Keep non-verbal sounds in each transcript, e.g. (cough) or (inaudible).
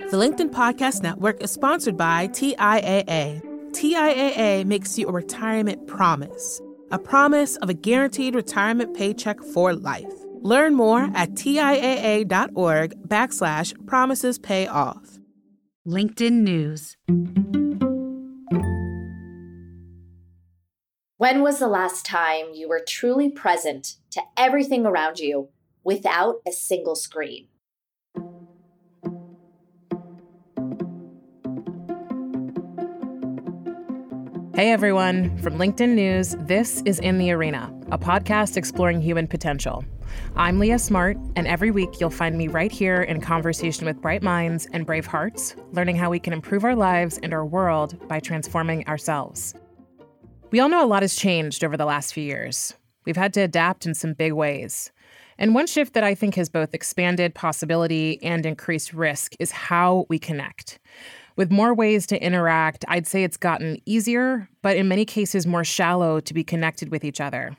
The LinkedIn Podcast Network is sponsored by TIAA. TIAA makes you a retirement promise, a promise of a guaranteed retirement paycheck for life. Learn more at TIAA.org backslash promises pay off. LinkedIn News. When was the last time you were truly present to everything around you without a single screen? Hey everyone, from LinkedIn News, this is In the Arena, a podcast exploring human potential. I'm Leah Smart, and every week you'll find me right here in conversation with bright minds and brave hearts, learning how we can improve our lives and our world by transforming ourselves. We all know a lot has changed over the last few years. We've had to adapt in some big ways. And one shift that I think has both expanded possibility and increased risk is how we connect. With more ways to interact, I'd say it's gotten easier, but in many cases more shallow to be connected with each other.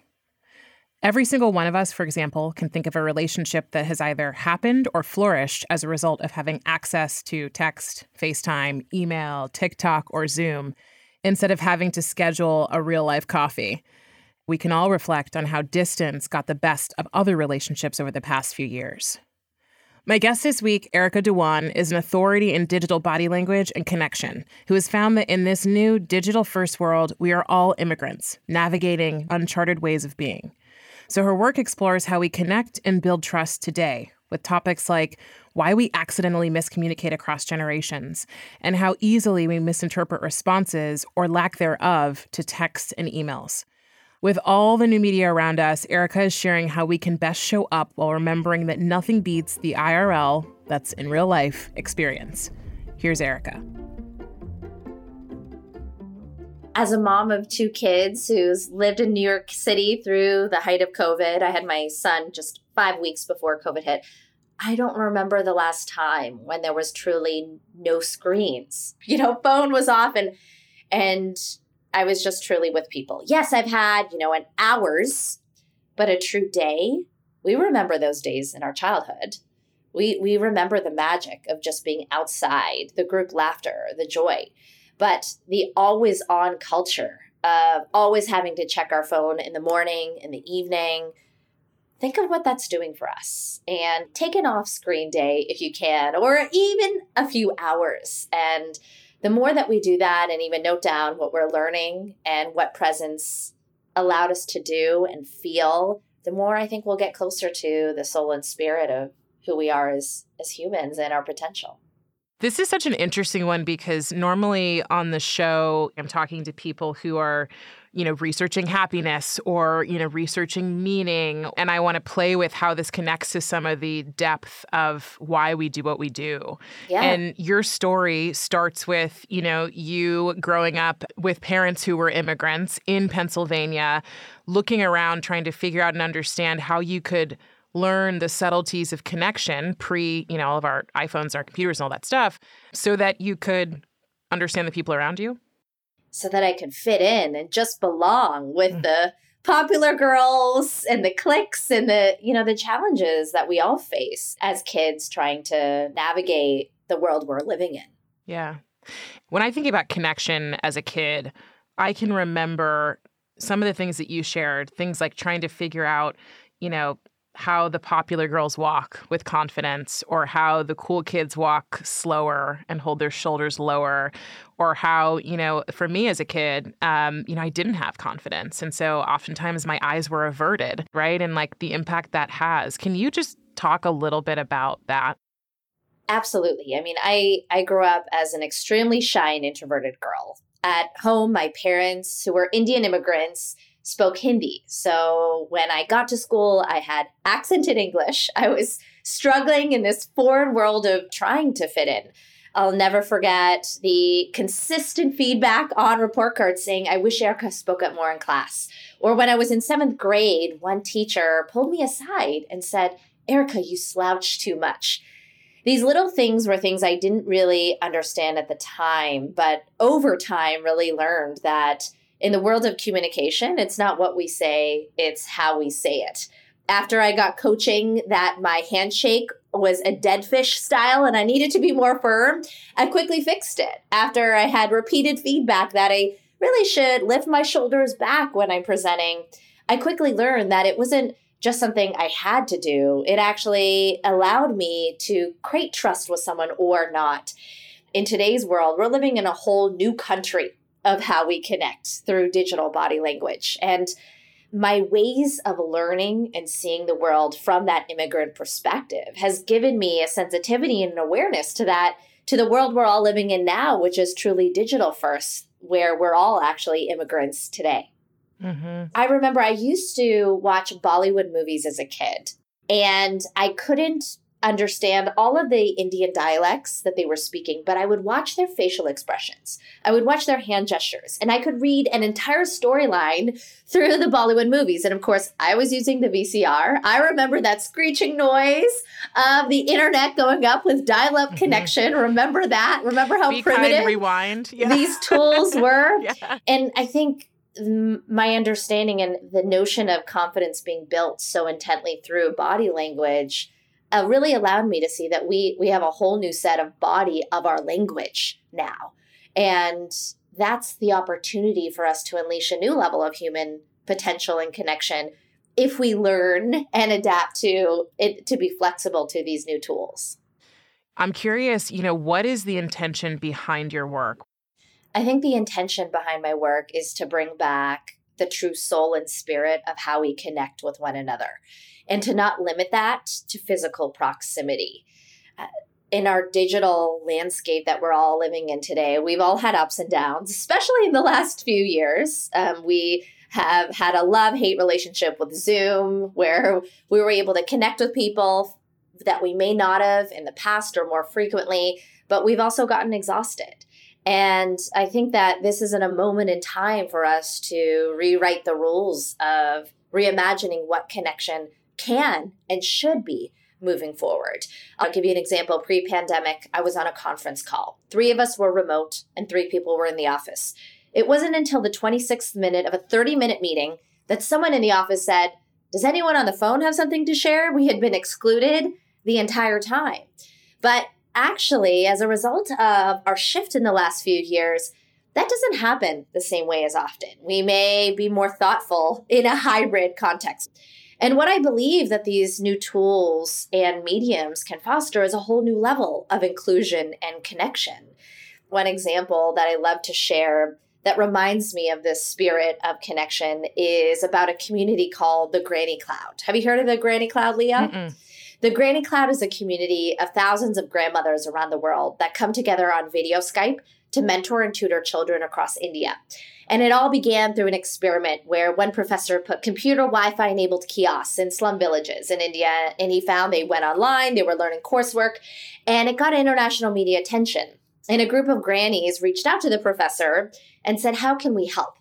Every single one of us, for example, can think of a relationship that has either happened or flourished as a result of having access to text, FaceTime, email, TikTok, or Zoom, instead of having to schedule a real life coffee. We can all reflect on how distance got the best of other relationships over the past few years. My guest this week, Erica Dhawan, is an authority in digital body language and connection who has found that in this new digital first world, we are all immigrants navigating uncharted ways of being. So her work explores how we connect and build trust today with topics like why we accidentally miscommunicate across generations and how easily we misinterpret responses or lack thereof to texts and emails. With all the new media around us, Erica is sharing how we can best show up while remembering that nothing beats the IRL, that's in real life, experience. Here's Erica. As a mom of two kids who's lived in New York City through the height of COVID, I had my son just five weeks before COVID hit. I don't remember the last time when there was truly no screens. You know, phone was off and and I was just truly with people. Yes, I've had, you know, an hours, but a true day. We remember those days in our childhood. We we remember the magic of just being outside, the group laughter, the joy. But the always on culture of always having to check our phone in the morning, in the evening, think of what that's doing for us and take an off screen day if you can, or even a few hours and the more that we do that and even note down what we're learning and what presence allowed us to do and feel, the more I think we'll get closer to the soul and spirit of who we are as as humans and our potential. This is such an interesting one because normally on the show I'm talking to people who are you know, researching happiness or, you know, researching meaning. And I want to play with how this connects to some of the depth of why we do what we do. Yeah. And your story starts with, you know, you growing up with parents who were immigrants in Pennsylvania, looking around trying to figure out and understand how you could learn the subtleties of connection pre, you know, all of our iPhones, our computers, and all that stuff, so that you could understand the people around you? So that I could fit in and just belong with mm. the popular girls and the cliques and the you know the challenges that we all face as kids trying to navigate the world we're living in. Yeah. When I think about connection as a kid, I can remember some of the things that you shared, things like trying to figure out, you know, how the popular girls walk with confidence or how the cool kids walk slower and hold their shoulders lower or how you know for me as a kid um, you know i didn't have confidence. And so oftentimes my eyes were averted right? And like the impact that has. Can you just talk a little bit about that? Absolutely. I mean i i grew up as an extremely shy and introverted girl. At home my parents who were indian immigrants spoke Hindi. So when I got to school, I had accented English. (laughs) I was struggling in this foreign world of trying to fit in. I'll never forget the consistent feedback on report cards saying, I wish Erica spoke up more in class. Or when I was in seventh grade, one teacher pulled me aside and said, Erica, you slouch too much. These little things were things I didn't really understand at the time, but over time really learned that in the world of communication, it's not what we say, it's how we say it. after I got coaching that my handshake was a dead fish style and I needed to be more firm, I quickly fixed it. After I had repeated feedback that I really should lift my shoulders back when I'm presenting, I quickly learned that it wasn't just something I had to do. It actually allowed me to create trust with someone or not. In today's world, we're living in a whole new country of how we connect through digital body language. And my ways of learning and seeing the world from that immigrant perspective has given me a sensitivity and an awareness to that to the world we're all living in now which is truly digital first where we're all actually immigrants today mm-hmm. i remember i used to watch bollywood movies as a kid and i couldn't understand all of the Indian dialects that they were speaking, but I would watch their facial expressions. I would watch their hand gestures, and I could read an entire storyline through the Bollywood movies. And of course, I was using the VCR. I remember that screeching noise of the internet going up with dial up mm-hmm. connection. Remember that? Remember how Be primitive kind, rewind. Yeah. these tools (laughs) were? yeah. And I think my understanding and the notion of confidence being built so intently through body language uh, really allowed me to see that we we have a whole new set of body of our language now, and that's the opportunity for us to unleash a new level of human potential and connection if we learn and adapt to it to be flexible to these new tools. I'm curious, you know, what is the intention behind your work? I think the intention behind my work is to bring back the true soul and spirit of how we connect with one another and to not limit that to physical proximity. Uh, in our digital landscape that we're all living in today, we've all had ups and downs, especially in the last few years. Um, we have had a love hate relationship with Zoom where we were able to connect with people that we may not have in the past or more frequently, but we've also gotten exhausted. And I think that this isn't a moment in time for us to rewrite the rules of reimagining what connection can and should be moving forward. I'll give you an example. Pre pandemic, I was on a conference call. Three of us were remote and three people were in the office. It wasn't until the 26th minute of a 30 minute meeting that someone in the office said, Does anyone on the phone have something to share? We had been excluded the entire time. But actually, as a result of our shift in the last few years, that doesn't happen the same way as often. We may be more thoughtful in a (laughs) hybrid context. And what I believe that these new tools and mediums can foster is a whole new level of inclusion and connection. One example that I love to share that reminds me of this spirit of connection is about a community called the Granny Cloud. Have you heard of the Granny Cloud, Leah? Mm-mm. The Granny Cloud is a community of thousands of grandmothers around the world that come together on video Skype to mentor and tutor children across India. And it all began through an experiment where one professor put computer Wi Fi enabled kiosks in slum villages in India. And he found they went online, they were learning coursework, and it got international media attention. And a group of grannies reached out to the professor and said, How can we help?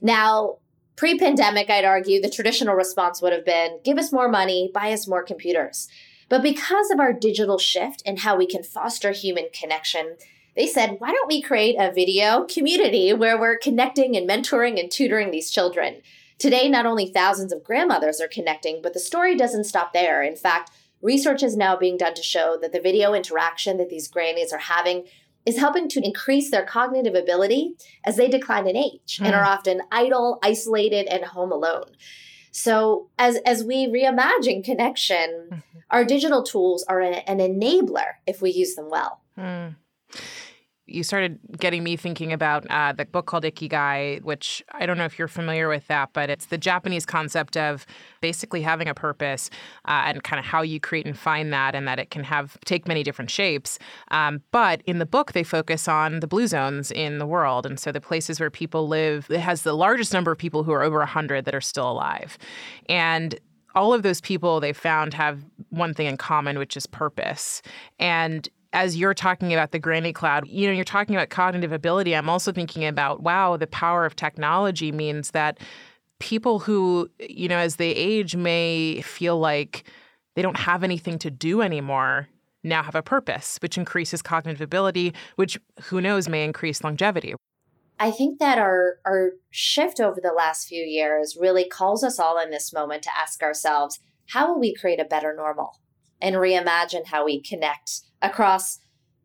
Now, pre pandemic, I'd argue the traditional response would have been give us more money, buy us more computers. But because of our digital shift and how we can foster human connection, they said, why don't we create a video community where we're connecting and mentoring and tutoring these children? Today, not only thousands of grandmothers are connecting, but the story doesn't stop there. In fact, research is now being done to show that the video interaction that these grannies are having is helping to increase their cognitive ability as they decline in age mm. and are hmm. often idle, isolated, and home alone. So, as, as we reimagine connection, mm-hmm. our digital tools are a, an enabler if we use them well. Mm you started getting me thinking about uh, the book called Ikigai, which I don't know if you're familiar with that, but it's the Japanese concept of basically having a purpose uh, and kind of how you create and find that, and that it can have take many different shapes. Um, but in the book, they focus on the blue zones in the world, and so the places where people live. It has the largest number of people who are over 100 that are still alive, and all of those people they found have one thing in common, which is purpose. And as you're talking about the granny cloud, you know, you're talking about cognitive ability. I'm also thinking about, wow, the power of technology means that people who, you know, as they age may feel like they don't have anything to do anymore now have a purpose, which increases cognitive ability, which who knows may increase longevity. I think that our our shift over the last few years really calls us all in this moment to ask ourselves how will we create a better normal and reimagine how we connect across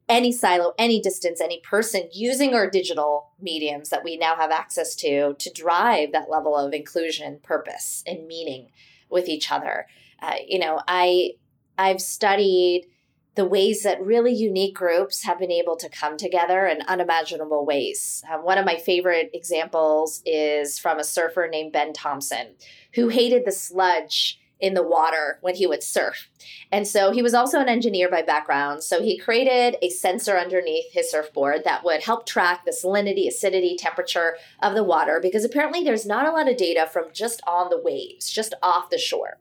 any silo, any distance, any person using our digital mediums that we now have access to to drive that level of inclusion, purpose, and meaning with each other. Uh, you know, I I've studied the ways that really unique groups have been able to come together in unimaginable ways. Um, one of my favorite examples is from a surfer named Ben Thompson, who hated the sludge in the water when he would surf. And so he was also an engineer by background. So he created a sensor underneath his surfboard that would help track the salinity, acidity, temperature of the water because apparently there's not a lot of data from just on the waves, just off the shore.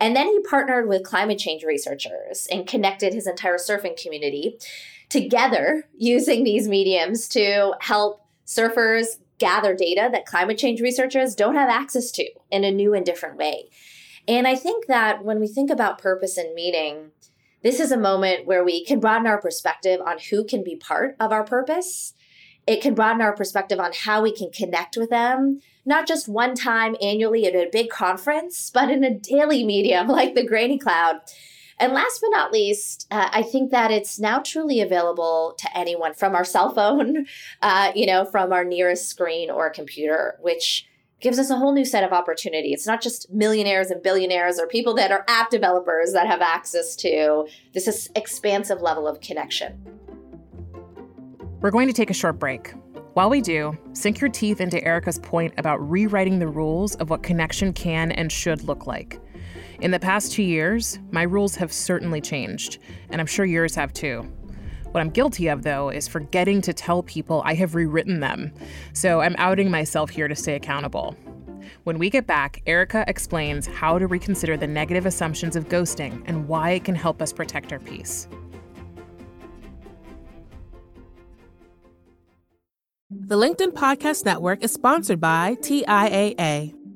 And then he partnered with climate change researchers and connected his entire surfing community together using these mediums to help surfers gather data that climate change researchers don't have access to in a new and different way. And I think that when we think about purpose and meaning, this is a moment where we can broaden our perspective on who can be part of our purpose. It can broaden our perspective on how we can connect with them, not just one time annually at a big conference, (laughs) but in a daily medium (laughs) like the Granny Cloud. And last but not least, uh, I think that it's now truly available to anyone from our cell phone, (laughs) uh, you know, from our nearest screen or computer, which gives us a whole new set of opportunity. It's not just millionaires and billionaires or people that are app developers that have access to this expansive level of connection. We're going to take a short break. While we do, sink your teeth into Erica's point about rewriting the rules of what connection can and should look like. In the past two years, my rules have certainly changed, and I'm sure yours have too. What I'm guilty of, though, is forgetting to tell people I have rewritten them. So I'm outing myself here to stay accountable. When we get back, Erica explains how to reconsider the negative assumptions of ghosting and why it can help us protect our peace. The LinkedIn Podcast Network is sponsored by TIAA.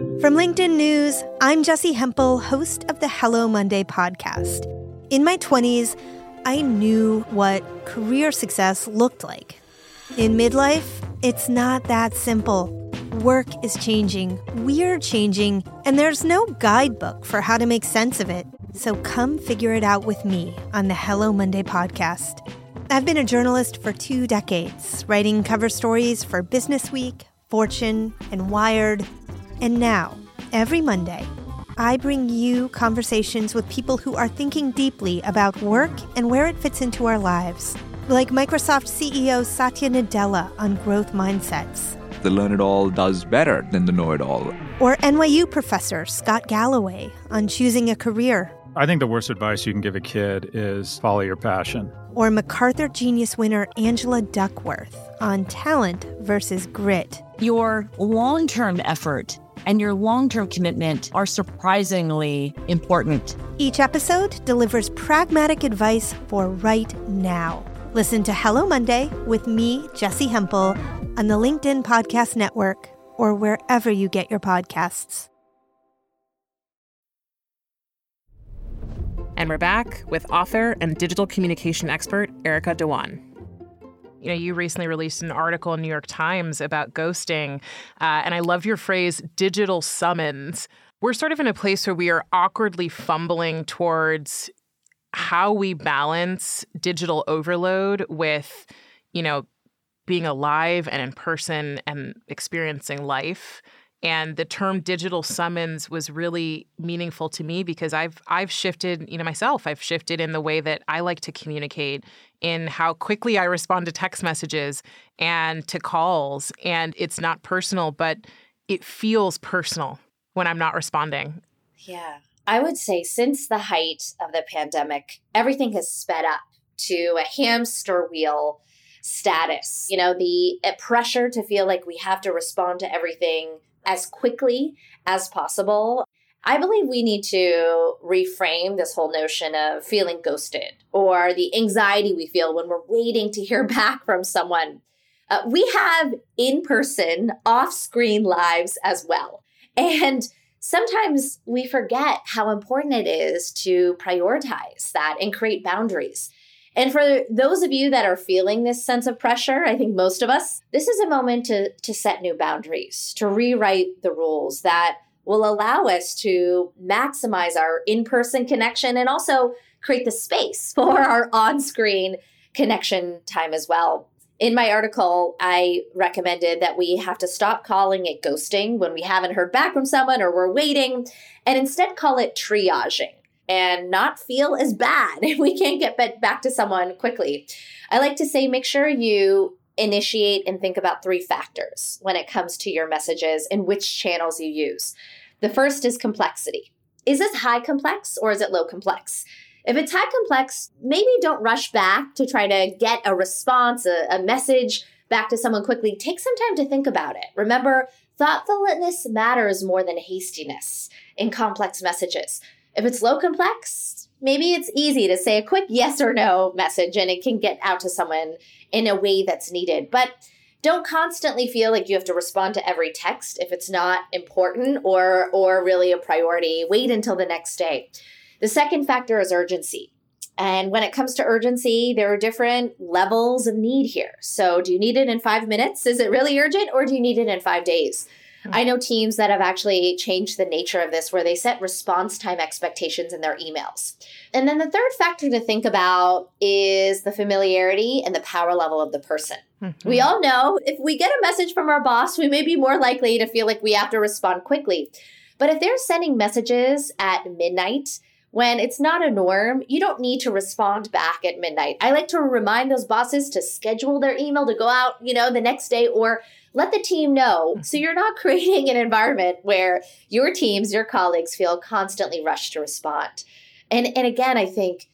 From LinkedIn News, I'm Jessi Hempel, host of the Hello Monday podcast. In my 20s, I knew what career success looked like. In midlife, it's not that simple. Work is changing, we're changing, and there's no guidebook for how to make sense of it. So come figure it out with me on the Hello Monday podcast. I've been a journalist for two decades, writing cover stories for Business Week, Fortune, and Wired and now, every Monday, I bring you conversations with people who are thinking deeply about work and where it fits into our lives, like Microsoft CEO Satya Nadella on growth mindsets. The learn it all does better than the know it all. Or NYU professor Scott Galloway on choosing a career. I think the worst advice you can give a kid is follow your passion. Or MacArthur Genius winner Angela Duckworth on talent versus grit. Your long term effort and your long term commitment are surprisingly important. Each episode delivers pragmatic advice for right now. Listen to Hello Monday with me, Jessi Hempel, on the LinkedIn Podcast Network or wherever you get your podcasts. And we're back with author and digital communication expert Erica Dhawan you know, you recently released an article in New York Times about ghosting, uh, and I love your phrase "digital summons." We're sort of in a place where we are awkwardly fumbling towards how we balance digital overload with, you know, being alive and in person and experiencing life and the term digital summons was really meaningful to me because I've I've shifted, you know, myself. I've shifted in the way that I like to communicate, in how quickly I respond to text messages and to calls, and it's not personal, but it feels personal when I'm not responding. Yeah. I would say since the height of the pandemic, everything has sped up to a hamster wheel status. You know, the eh, pressure to feel like we have to respond to everything as quickly as possible. I believe we need to reframe this whole notion of feeling ghosted or the anxiety we feel when we're waiting to hear (laughs) back from someone. Uh, we have in person, off screen lives as well. And sometimes we forget how important it is to prioritize that and create boundaries. And for those of you that are feeling this sense of pressure, I think most of us, this is a moment to, to set new boundaries, to rewrite the rules that will allow us to maximize our in person connection and also create the space (laughs) for our on screen connection time as well. In my article, I recommended that we have to stop calling it ghosting when we haven't heard back from someone or we're waiting and instead call it triaging and not feel as bad (laughs) if we can't get back to someone quickly. I like to say make sure you initiate and think about three factors when it comes to your messages and which channels you use. The first is complexity. Is this high complex or is it low complex? If it's high complex, maybe don't rush back to try to get a response, a, a message back to someone quickly. Take some time to think about it. Remember, thoughtfulness matters more than hastiness in complex messages. If it's low complex, maybe it's easy to say a quick yes or no message and it can get out to someone in a way that's needed. But don't constantly feel like you have to respond to every text if it's not important or or really a priority. Wait until the next day. The second factor is urgency. And when it comes to urgency, there are different levels of need here. So, do you need it in five minutes? Is it really urgent, or do you need it in five days? I know teams that have actually changed the nature of this where they set response time expectations in their emails. And then the third factor to think about is the familiarity and the power level of the person. Mm-hmm. We all know if we get a message from our boss, we may be more likely to feel like we have to respond quickly. But if they're sending messages at midnight, when it's not a norm, you don't need to respond back at midnight. I like to remind those bosses to schedule their email to go out, you know, the next day or let the team know so you're not (laughs) creating an environment where your teams, your colleagues feel constantly rushed to respond. And and again, I think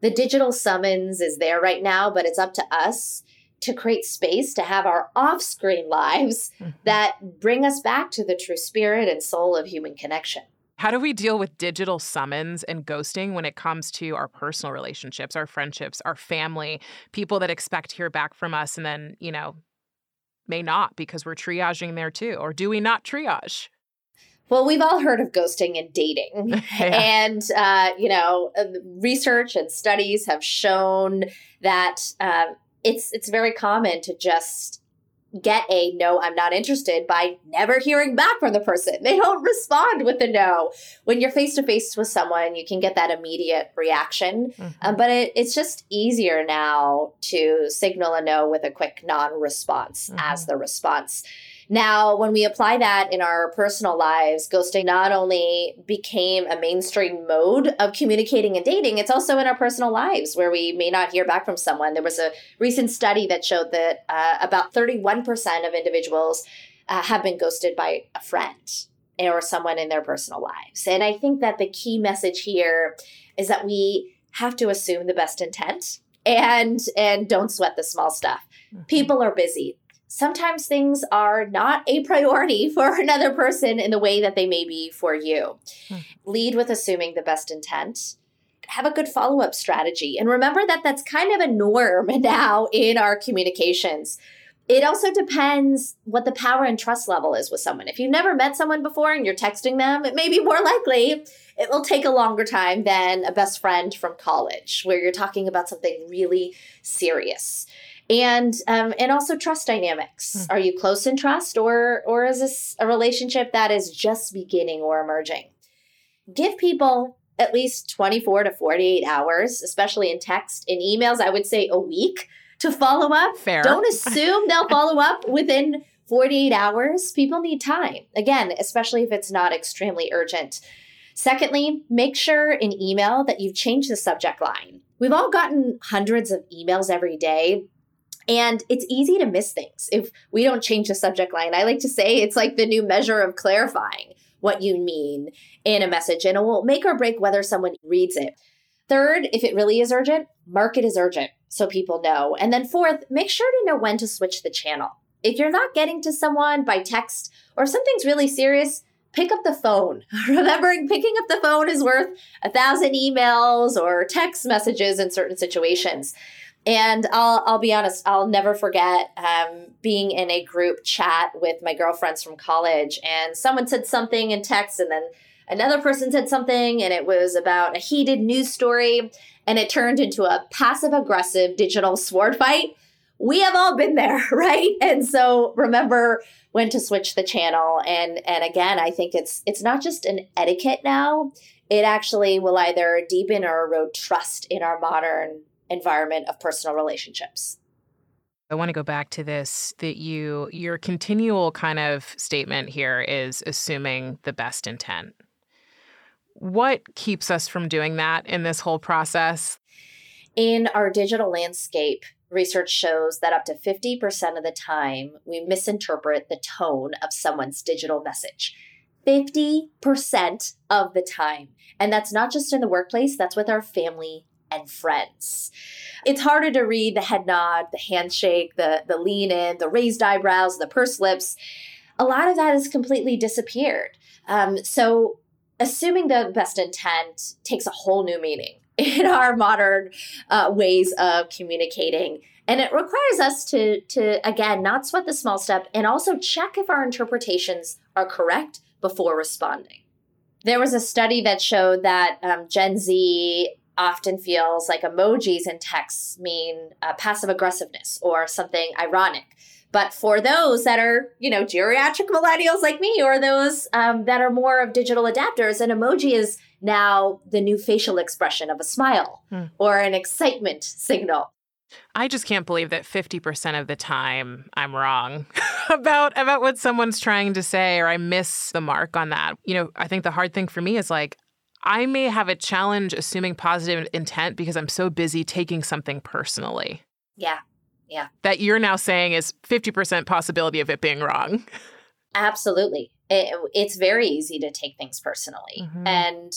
the digital summons is there right now, but it's up to us to create space to have our off-screen lives mm-hmm. that bring us back to the true spirit and soul of human connection. How do we deal with digital summons and ghosting when it comes to our personal relationships, our friendships, our family, people that expect to hear back from us and then, you know, may not because we're triaging there too? Or do we not triage? Well, we've all heard of ghosting and dating. (laughs) yeah. And, uh, you know, uh, research and studies have shown that uh, it's, it's very common to just get a no, I'm not interested by never hearing back from the person. They don't respond with a no. When you're face to face with someone, you can get that immediate reaction. Mm-hmm. Um, but it, it's just easier now to signal a no with a quick non response mm-hmm. as the response. Now, when we apply that in our personal lives, ghosting not only became a mainstream mode of communicating and dating, it's also in our personal lives where we may not hear back from someone. There was a recent study that showed that uh, about 31% of individuals uh, have been ghosted by a friend or someone in their personal lives. And I think that the key message here is that we have to assume the best intent and and don't sweat the small stuff. Mm-hmm. People are busy sometimes things are not a priority (laughs) for another person in the way that they may be for you. Hmm. Lead with assuming the best intent. Have a good follow up strategy. And remember that that's kind of a norm (laughs) now in our communications. It also depends what the power and trust level is with someone. If you've never met someone before and you're texting them, it may be more likely it will take a longer time than a best friend from college, where you're talking about something really serious and um, and also trust dynamics. Mm. Are you close in trust, or or is this a relationship that is just beginning or emerging? Give people at least 24 to 48 hours, especially in text. In emails, I would say a week to follow up. Fair. Don't assume they'll (laughs) follow up within 48 hours. People need time. Again, especially if it's not extremely urgent. Secondly, make sure in email that you've changed the subject line. We've all gotten hundreds of emails every day. And it's easy to miss things if we don't change the subject line. I like to say it's like the new measure of clarifying what you mean in a message, and it will make or break whether someone reads it. Third, if it really is urgent, mark it as urgent so people know. And then fourth, make sure to know when to switch the channel. If you're not getting to someone by text or something's really serious, pick up the phone. (laughs) Remembering picking up the phone is worth a thousand emails or text messages in certain situations. And I'll I'll be honest, I'll never forget um, being in a group chat with my girlfriends from college, and someone said something in text, and then another person said something, and it was about a heated news story, and it turned into a passive aggressive digital sword fight. We have all been there, (laughs) right? And so remember when to switch the channel. And and again, I think it's it's not just an etiquette now. It actually will either deepen or erode trust in our modern environment of personal relationships. I want to go back to this that you your continual kind of statement here is assuming the best intent. What keeps us from doing that in this whole process? In our digital landscape, research shows that up to 50% of the time we misinterpret the tone of someone's digital message. 50% of the time. And that's not just in the workplace, that's with our family and friends. It's harder to read the head nod, the handshake, the, the lean in, the raised eyebrows, the pursed lips. A lot of that has completely disappeared. Um, so, assuming the best intent takes a whole new meaning (laughs) in our modern uh, ways of communicating. And it requires us to, to, again, not sweat the small step and also check if our interpretations are correct before responding. There was a study that showed that um, Gen Z often feels like emojis and texts mean uh, passive aggressiveness or something ironic. But for those that are, you know, geriatric millennials like me, or those um, that are more of digital adapters, an emoji is now the new facial expression of a smile hmm. or an excitement signal. I just can't believe that 50% of the time I'm wrong (laughs) about about what someone's trying to say or I miss the mark on that. You know, I think the hard thing for me is like I may have a challenge assuming positive intent because I'm so busy taking something personally. Yeah. Yeah. That you're now saying is 50% possibility of it being wrong. Absolutely. It, it's very easy to take things personally. Mm-hmm. And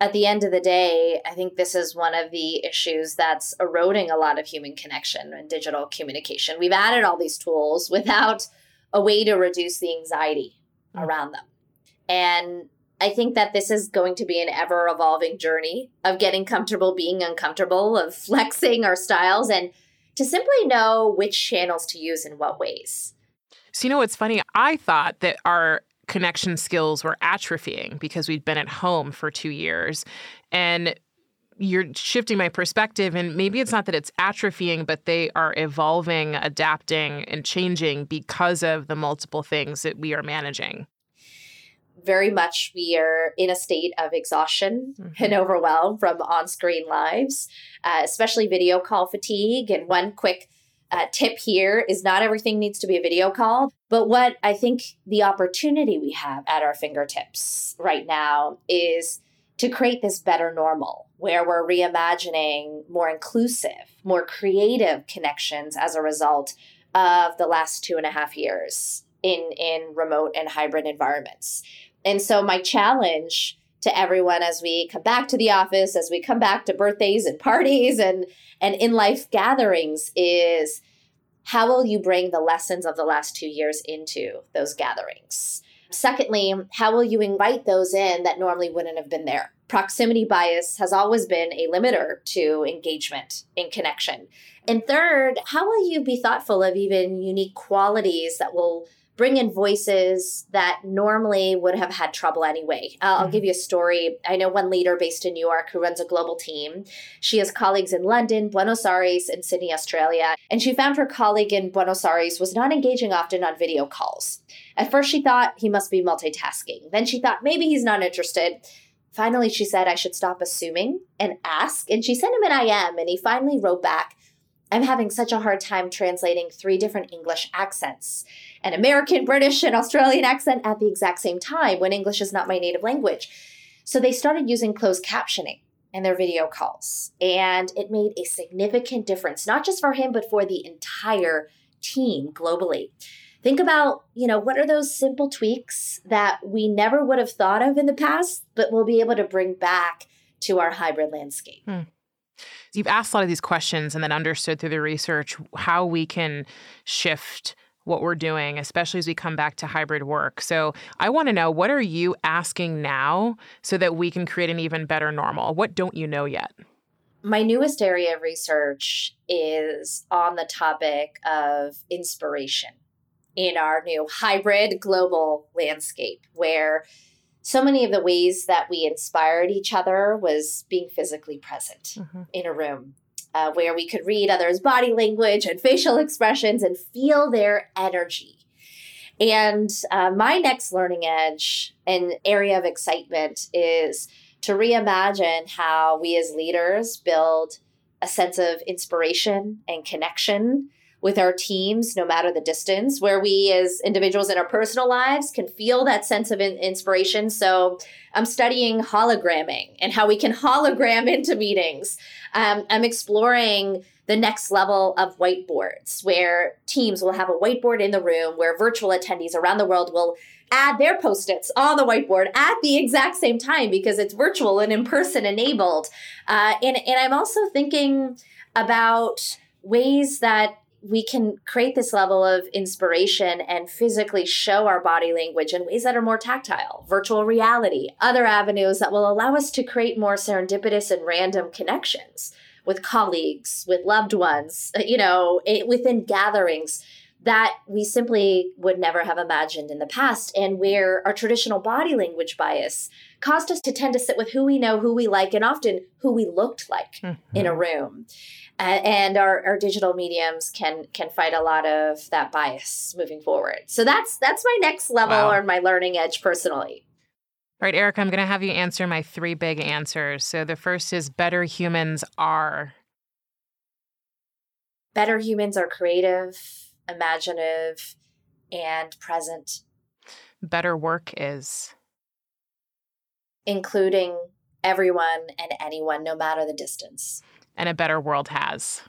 at the end of the day, I think this is one of the issues that's eroding a lot of human connection and digital communication. We've added all these tools (laughs) without a way to reduce the anxiety mm-hmm. around them. And I think that this is going to be an ever evolving journey of getting comfortable being uncomfortable, of (laughs) flexing our styles, and to simply know which channels to use in what ways. So, you know what's funny? I thought that our connection skills were atrophying because we'd been at home for two years. And you're shifting my perspective and maybe it's not that it's atrophying but they are evolving adapting and changing because of the multiple things that we are managing very much we are in a state of exhaustion mm-hmm. and overwhelm from on-screen lives, uh, especially video call fatigue. And one quick uh, tip here is not everything needs to be a video call, but what I think the opportunity we have at our fingertips right now is to create this better normal where we're reimagining more inclusive, more creative connections as a result of the last two and a half years in in remote and hybrid environments and so, my challenge to everyone as we come back to the office, as we come back to birthdays and parties and, and in life gatherings is how will you bring the lessons of the last two years into those gatherings? Secondly, how will you invite those in that normally wouldn't have been there? Proximity bias has always been a limiter to engagement and connection. And third, how will you be thoughtful of even unique qualities that will bring in voices that normally would have had trouble anyway. Uh, I'll mm-hmm. give you a story. I know one leader based in New York who runs a global team. She has colleagues in London, Buenos Aires, and Sydney, Australia. And she found her colleague in Buenos Aires was not engaging often on video calls. At first, she thought he must be multitasking. Then she thought maybe he's not interested. Finally, she said, I should stop assuming and ask. And she sent him an IM, and he finally wrote back, I'm having such a hard time translating three different English accents an American, British, and Australian accent at the exact same time when English is not my native language. So they started using closed captioning in their video calls. And it made a significant difference, not just for him, but for the entire team globally. Think about, you know, what are those simple tweaks that we never would have thought of in the past, but we'll be able to bring back to our hybrid landscape. Hmm. You've asked a lot of these questions and then understood through the research how we can shift what we're doing, especially as we come back to hybrid work. So I want to know what are you asking now so that we can create an even better normal? What don't you know yet? My newest area of research is on the topic of inspiration in our new hybrid global landscape, where so many of the ways that we inspired each other was being physically present mm-hmm. in a room uh, where we could read others' body language and facial expressions and feel their energy. And uh, my next learning edge and area of excitement is to reimagine how we as leaders build a sense of inspiration and connection with our teams, no matter the distance, where we as individuals in our personal lives can feel that sense of in- inspiration. So I'm studying hologramming and how we can hologram (laughs) into meetings. Um, I'm exploring the next level of whiteboards where teams will have a whiteboard in the room where virtual attendees around the world will add their post-its on the whiteboard at the exact same time because it's virtual and in person enabled. Uh, and, and I'm also thinking about ways that we can create this level of inspiration and physically show our body language in ways that are more tactile, virtual reality, other avenues that will allow us to create more serendipitous and random connections with colleagues, with loved ones, uh, you know, it, within gatherings that we simply would never have imagined in the past, and where our traditional body language bias caused us to tend to sit with who we know, who we like, and often who we looked like mm-hmm. in a room and our, our digital mediums can can fight a lot of that bias moving forward. So that's that's my next level wow. or my learning edge personally. All right erica i'm going to have you answer my three big answers. So the first is better humans are? Better humans are creative imaginative and present. Better work is? Including everyone and anyone no matter the distance and a better world has?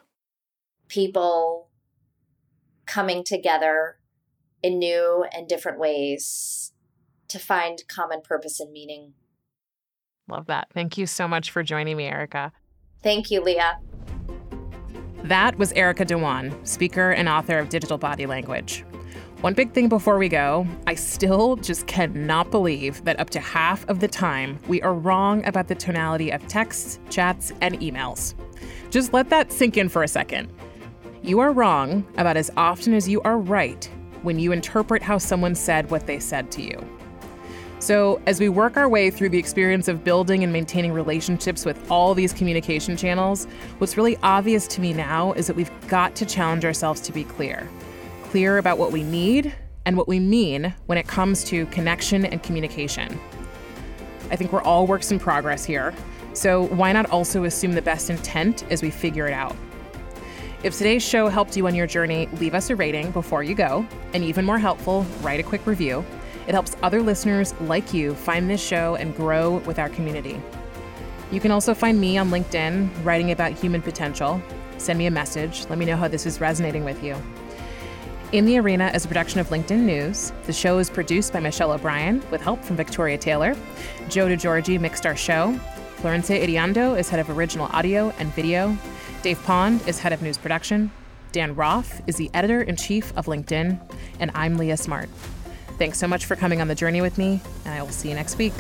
People coming together in new and different ways to find common purpose and meaning. Love that. Thank you so much for joining me, Erica. Thank you, Leah. That was Erica Dhawan, speaker and author of Digital Body Language. One big thing before we go I still just cannot believe that up to half of the time we are wrong about the tonality of texts, chats, and emails. Just let that sink in for a second. You are wrong about as often as you are right when you interpret how someone said what they said to you. So, as we work our way through the experience of building and maintaining relationships with all these communication channels, what's really obvious to me now is that we've got to challenge ourselves to be clear. Clear about what we need and what we mean when it comes to connection and communication. I think we're all works in progress here, so why not also assume the best intent as we figure it out? If today's show helped you on your journey, leave us a rating before you go. And even more helpful, write a quick review. It helps other listeners like you find this show and grow with our community. You can also find me on LinkedIn writing about human potential. Send me a message. Let me know how this is resonating with you. In the Arena is a production of LinkedIn News. The show is produced by Michelle O'Brien with help from Victoria Taylor. Joe DeGiorgi mixed our show. Florence Iriando is head of original audio and video. Dave Pond is head of news production. Dan Roth is the editor in chief of LinkedIn. And I'm Leah Smart. Thanks so much for coming on the journey with me, and I will see you next week.